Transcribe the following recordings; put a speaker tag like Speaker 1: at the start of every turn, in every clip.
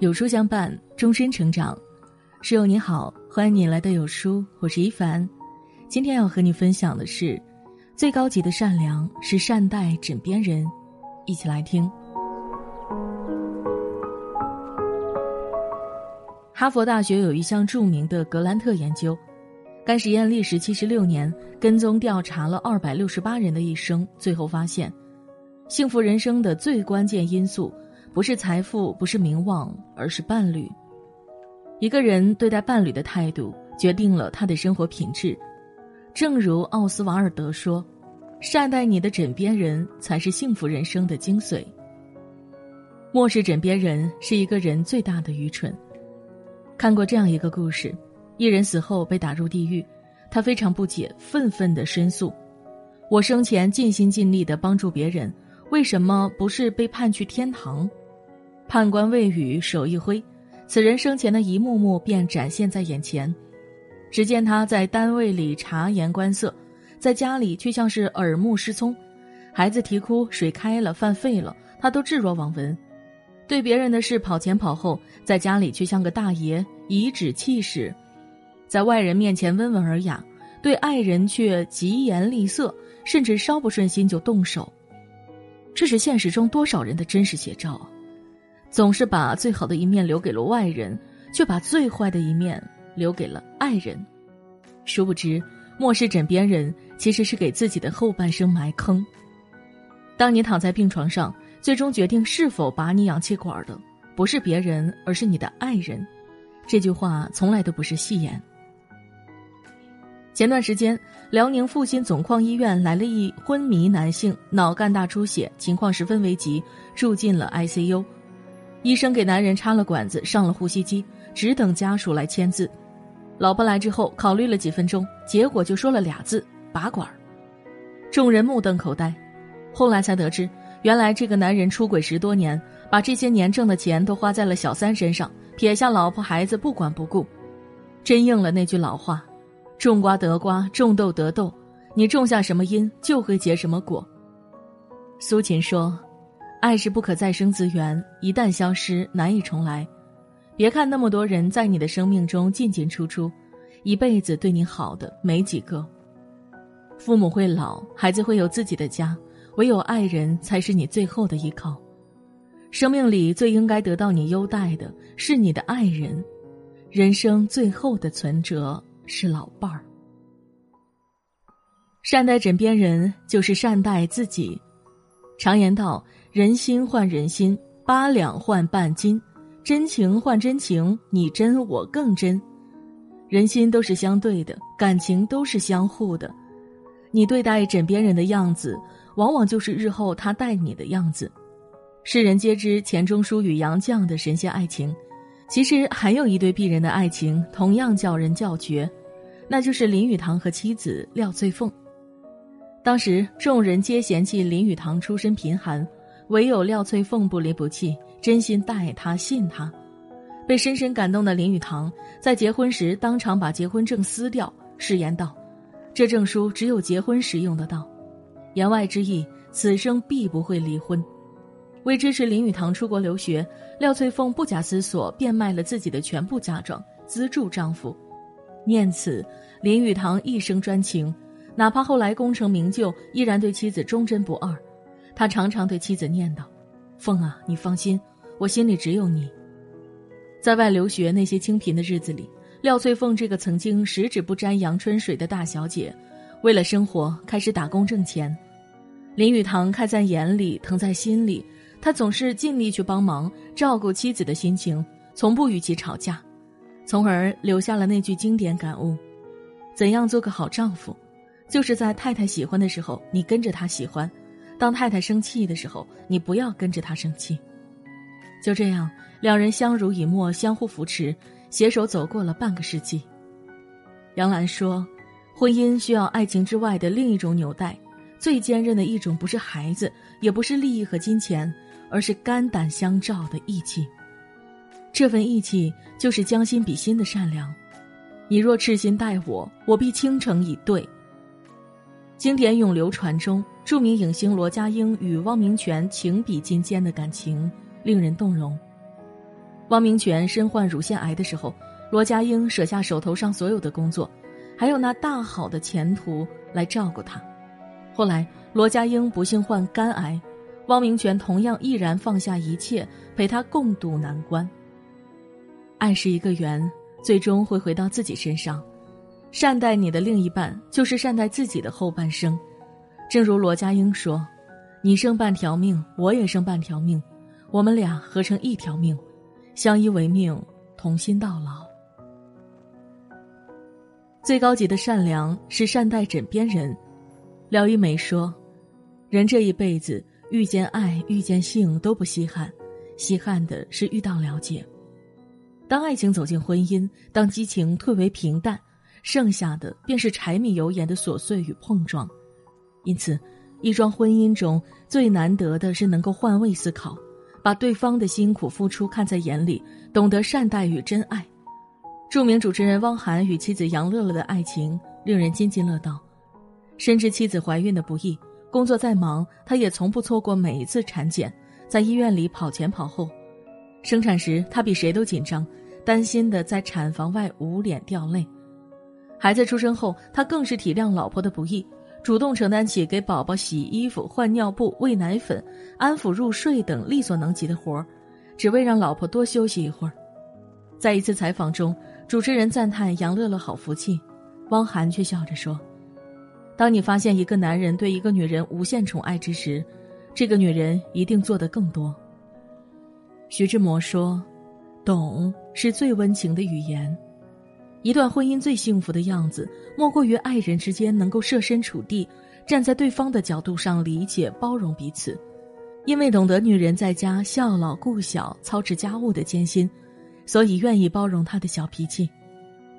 Speaker 1: 有书相伴，终身成长。室友你好，欢迎你来到有书，我是一凡。今天要和你分享的是，最高级的善良是善待枕边人。一起来听。哈佛大学有一项著名的格兰特研究，该实验历时七十六年，跟踪调查了二百六十八人的一生，最后发现，幸福人生的最关键因素。不是财富，不是名望，而是伴侣。一个人对待伴侣的态度，决定了他的生活品质。正如奥斯瓦尔德说：“善待你的枕边人，才是幸福人生的精髓。”漠视枕边人是一个人最大的愚蠢。看过这样一个故事：一人死后被打入地狱，他非常不解，愤愤的申诉：“我生前尽心尽力的帮助别人，为什么不是被判去天堂？”判官未语，手一挥，此人生前的一幕幕便展现在眼前。只见他在单位里察言观色，在家里却像是耳目失聪。孩子啼哭，水开了，饭废了，他都置若罔闻。对别人的事跑前跑后，在家里却像个大爷，颐指气使；在外人面前温文尔雅，对爱人却疾言厉色，甚至稍不顺心就动手。这是现实中多少人的真实写照啊！总是把最好的一面留给了外人，却把最坏的一面留给了爱人。殊不知，漠视枕边人其实是给自己的后半生埋坑。当你躺在病床上，最终决定是否拔你氧气管的，不是别人，而是你的爱人。这句话从来都不是戏言。前段时间，辽宁阜新总矿医院来了一昏迷男性，脑干大出血，情况十分危急，住进了 ICU。医生给男人插了管子，上了呼吸机，只等家属来签字。老婆来之后，考虑了几分钟，结果就说了俩字：“拔管。”众人目瞪口呆。后来才得知，原来这个男人出轨十多年，把这些年挣的钱都花在了小三身上，撇下老婆孩子不管不顾。真应了那句老话：“种瓜得瓜，种豆得豆。你种下什么因，就会结什么果。”苏秦说。爱是不可再生资源，一旦消失，难以重来。别看那么多人在你的生命中进进出出，一辈子对你好的没几个。父母会老，孩子会有自己的家，唯有爱人才是你最后的依靠。生命里最应该得到你优待的是你的爱人，人生最后的存折是老伴儿。善待枕边人，就是善待自己。常言道。人心换人心，八两换半斤，真情换真情，你真我更真。人心都是相对的，感情都是相互的。你对待枕边人的样子，往往就是日后他待你的样子。世人皆知钱钟书与杨绛的神仙爱情，其实还有一对璧人的爱情同样叫人叫绝，那就是林语堂和妻子廖翠凤。当时众人皆嫌弃林语堂出身贫寒。唯有廖翠凤不离不弃，真心待他，信他。被深深感动的林语堂，在结婚时当场把结婚证撕掉，誓言道：“这证书只有结婚时用得到。”言外之意，此生必不会离婚。为支持林语堂出国留学，廖翠凤不假思索变卖了自己的全部嫁妆，资助丈夫。念此，林语堂一生专情，哪怕后来功成名就，依然对妻子忠贞不二。他常常对妻子念叨：“凤啊，你放心，我心里只有你。”在外留学那些清贫的日子里，廖翠凤这个曾经十指不沾阳春水的大小姐，为了生活开始打工挣钱。林语堂看在眼里，疼在心里，他总是尽力去帮忙照顾妻子的心情，从不与其吵架，从而留下了那句经典感悟：“怎样做个好丈夫，就是在太太喜欢的时候，你跟着她喜欢。”当太太生气的时候，你不要跟着她生气。就这样，两人相濡以沫，相互扶持，携手走过了半个世纪。杨澜说：“婚姻需要爱情之外的另一种纽带，最坚韧的一种不是孩子，也不是利益和金钱，而是肝胆相照的义气。这份义气就是将心比心的善良。你若赤心待我，我必倾城以对。”经典永流传中，著名影星罗家英与汪明荃情比金坚的感情令人动容。汪明荃身患乳腺癌的时候，罗家英舍下手头上所有的工作，还有那大好的前途来照顾他。后来罗家英不幸患肝癌，汪明荃同样毅然放下一切，陪他共度难关。爱是一个圆，最终会回到自己身上。善待你的另一半，就是善待自己的后半生。正如罗家英说：“你生半条命，我也生半条命，我们俩合成一条命，相依为命，同心到老。”最高级的善良是善待枕边人。廖一梅说：“人这一辈子遇见爱、遇见性都不稀罕，稀罕的是遇到了解。当爱情走进婚姻，当激情退为平淡。”剩下的便是柴米油盐的琐碎与碰撞，因此，一桩婚姻中最难得的是能够换位思考，把对方的辛苦付出看在眼里，懂得善待与真爱。著名主持人汪涵与妻子杨乐乐的爱情令人津津乐道。深知妻子怀孕的不易，工作再忙，他也从不错过每一次产检，在医院里跑前跑后。生产时，他比谁都紧张，担心的在产房外捂脸掉泪。孩子出生后，他更是体谅老婆的不易，主动承担起给宝宝洗衣服、换尿布、喂奶粉、安抚入睡等力所能及的活儿，只为让老婆多休息一会儿。在一次采访中，主持人赞叹杨乐乐好福气，汪涵却笑着说：“当你发现一个男人对一个女人无限宠爱之时，这个女人一定做得更多。”徐志摩说：“懂是最温情的语言。”一段婚姻最幸福的样子，莫过于爱人之间能够设身处地，站在对方的角度上理解包容彼此。因为懂得女人在家孝老顾小、操持家务的艰辛，所以愿意包容她的小脾气；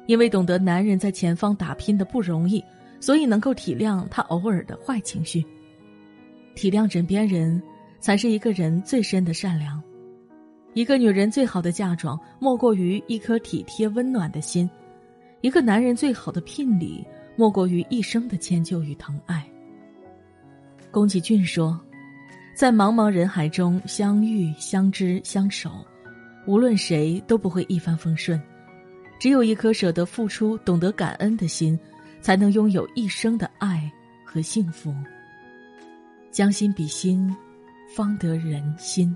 Speaker 1: 因为懂得男人在前方打拼的不容易，所以能够体谅他偶尔的坏情绪。体谅枕边人，才是一个人最深的善良。一个女人最好的嫁妆，莫过于一颗体贴温暖的心。一个男人最好的聘礼，莫过于一生的迁就与疼爱。宫崎骏说：“在茫茫人海中相遇、相知、相守，无论谁都不会一帆风顺。只有一颗舍得付出、懂得感恩的心，才能拥有一生的爱和幸福。将心比心，方得人心。”